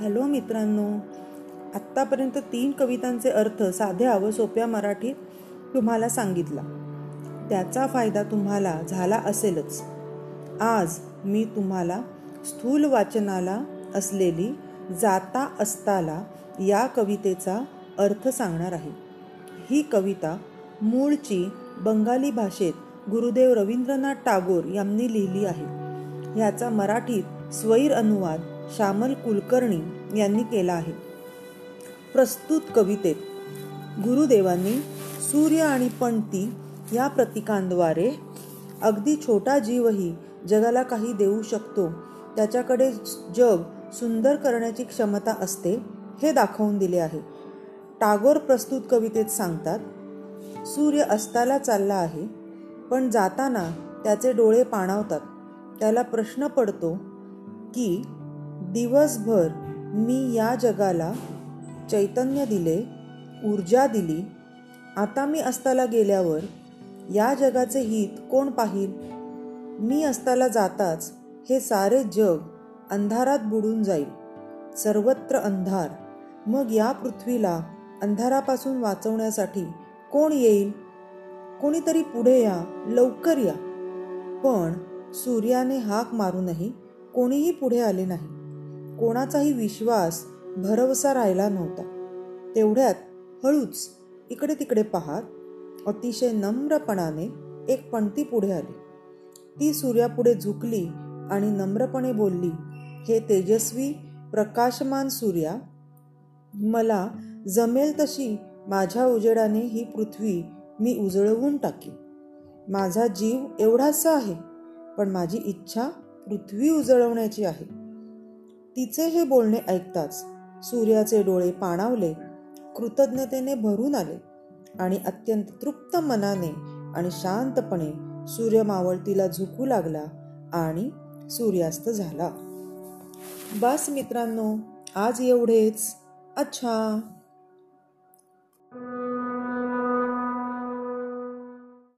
Hello मित्रांनो आत्तापर्यंत तीन कवितांचे अर्थ साध्या व सोप्या मराठीत तुम्हाला सांगितला. त्याचा फायदा तुम्हाला झाला असेलच. आज मी तुम्हाला स्थूल वाचनाला असलेली जाता असताला या कवितेचा अर्थ सांगणार आहे. ही कविता मूळची बंगाली भाषेत गुरुदेव रवींद्रनाथ टागोर यांनी लिहिली आहे. ह्याचा मराठीत स्वैर अनुवाद श्यामल कुलकर्णी यांनी केला आहे. प्रस्तुत कवितेत गुरुदेवांनी सूर्य आणि पणती या प्रतीकांद्वारे अगदी छोटा जीवही जगाला काही देऊ शकतो त्याच्याकडे जग सुंदर करण्याची क्षमता असते हे दाखवून दिले आहे. टागोर प्रस्तुत कवितेत सांगतात सूर्य अस्ताला चालला आहे पण जाताना त्याचे डोळे पाणावतात. त्याला प्रश्न पडतो की दिवसभर मी या जगाला चैतन्य दिले ऊर्जा दिली. आता मी अस्ताला गेल्यावर या जगाचे हित कोण पाहिल? मी अस्ताला जाताच हे सारे जग अंधारात बुडून जाईल. सर्वत्र अंधार. मग या पृथ्वीला अंधारापासून वाचवण्यासाठी कोण येईल? कोणीतरी पुढे या लवकर या. पण सूर्याने हाक मारूनही कोणीही पुढे आले नाही. कोणाचाही विश्वास भरवसा राहिला नव्हता. तेवढ्यात हळूच इकडे तिकडे पाहत अतिशय नम्रपणाने एक पणती पुढे आली. ती सूर्यापुढे झुकली आणि नम्रपणे बोलली हे तेजस्वी प्रकाशमान सूर्या मला जमेल तशी माझ्या उजेडाने ही पृथ्वी मी उजळवून टाकी माझा जीव एवढासा आहे पण माझी इच्छा पृथ्वी उजळवण्याची आहे. तिचे हे बोलणे ऐकताच सूर्याचे डोळे पाणावले कृतज्ञतेने भरून आले आणि अत्यंत तृप्त मनाने आणि शांतपणे सूर्य मावळतीला झुकू लागला आणि सूर्यास्त झाला. बस मित्रांनो आज एवढेच. अच्छा!